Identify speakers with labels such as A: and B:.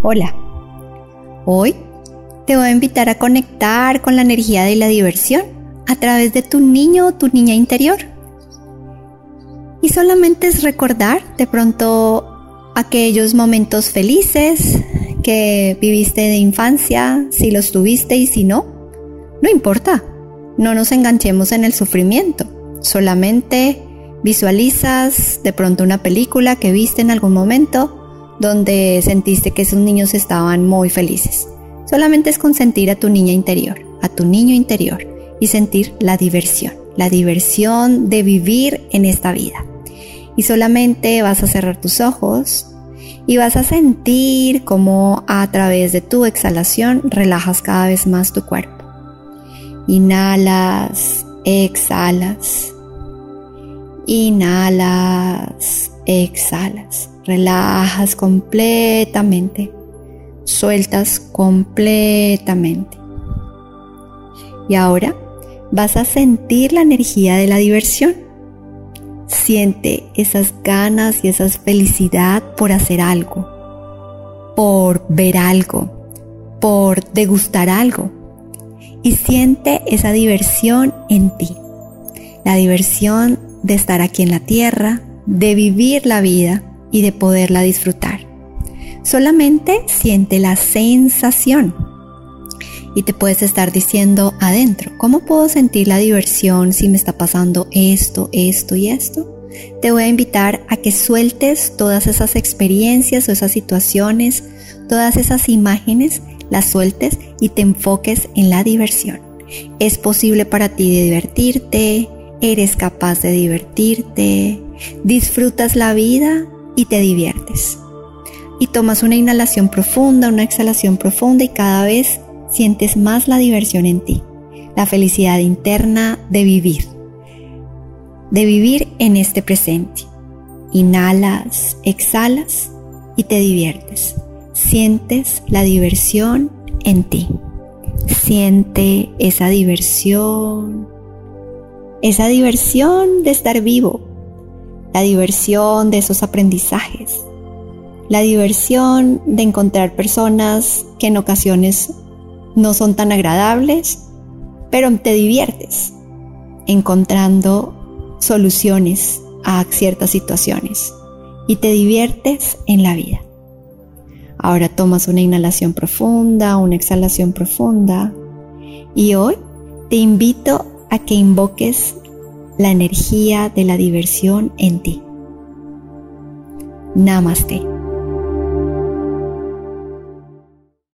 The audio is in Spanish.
A: Hola. Hoy te voy a invitar a conectar con la energía de la diversión a través de tu niño o tu niña interior. Y solamente es recordar de pronto aquellos momentos felices que viviste de infancia, si los tuviste y si no. No importa, no nos enganchemos en el sufrimiento, solamente visualizas de pronto una película que viste en algún momento donde sentiste que esos niños estaban muy felices. Solamente es consentir a tu niña interior, a tu niño interior y sentir la diversión, la diversión de vivir en esta vida. Y solamente vas a cerrar tus ojos y vas a sentir cómo a través de tu exhalación relajas cada vez más tu cuerpo. Inhalas, exhalas. Inhalas, exhalas relajas completamente, sueltas completamente. Y ahora vas a sentir la energía de la diversión. Siente esas ganas y esa felicidad por hacer algo, por ver algo, por degustar algo. Y siente esa diversión en ti. La diversión de estar aquí en la tierra, de vivir la vida y de poderla disfrutar. Solamente siente la sensación y te puedes estar diciendo adentro, ¿cómo puedo sentir la diversión si me está pasando esto, esto y esto? Te voy a invitar a que sueltes todas esas experiencias o esas situaciones, todas esas imágenes, las sueltes y te enfoques en la diversión. Es posible para ti divertirte, eres capaz de divertirte, disfrutas la vida y te diviertes. Y tomas una inhalación profunda, una exhalación profunda y cada vez sientes más la diversión en ti, la felicidad interna de vivir, de vivir en este presente. Inhalas, exhalas y te diviertes. Sientes la diversión en ti. Siente esa diversión, esa diversión de estar vivo, la diversión de esos aprendizajes, la diversión de encontrar personas que en ocasiones no son tan agradables, pero te diviertes encontrando soluciones a ciertas situaciones y te diviertes en la vida. Ahora tomas una inhalación profunda, una exhalación profunda y hoy te invito a que invoques la energía de la diversión en ti. Namaste.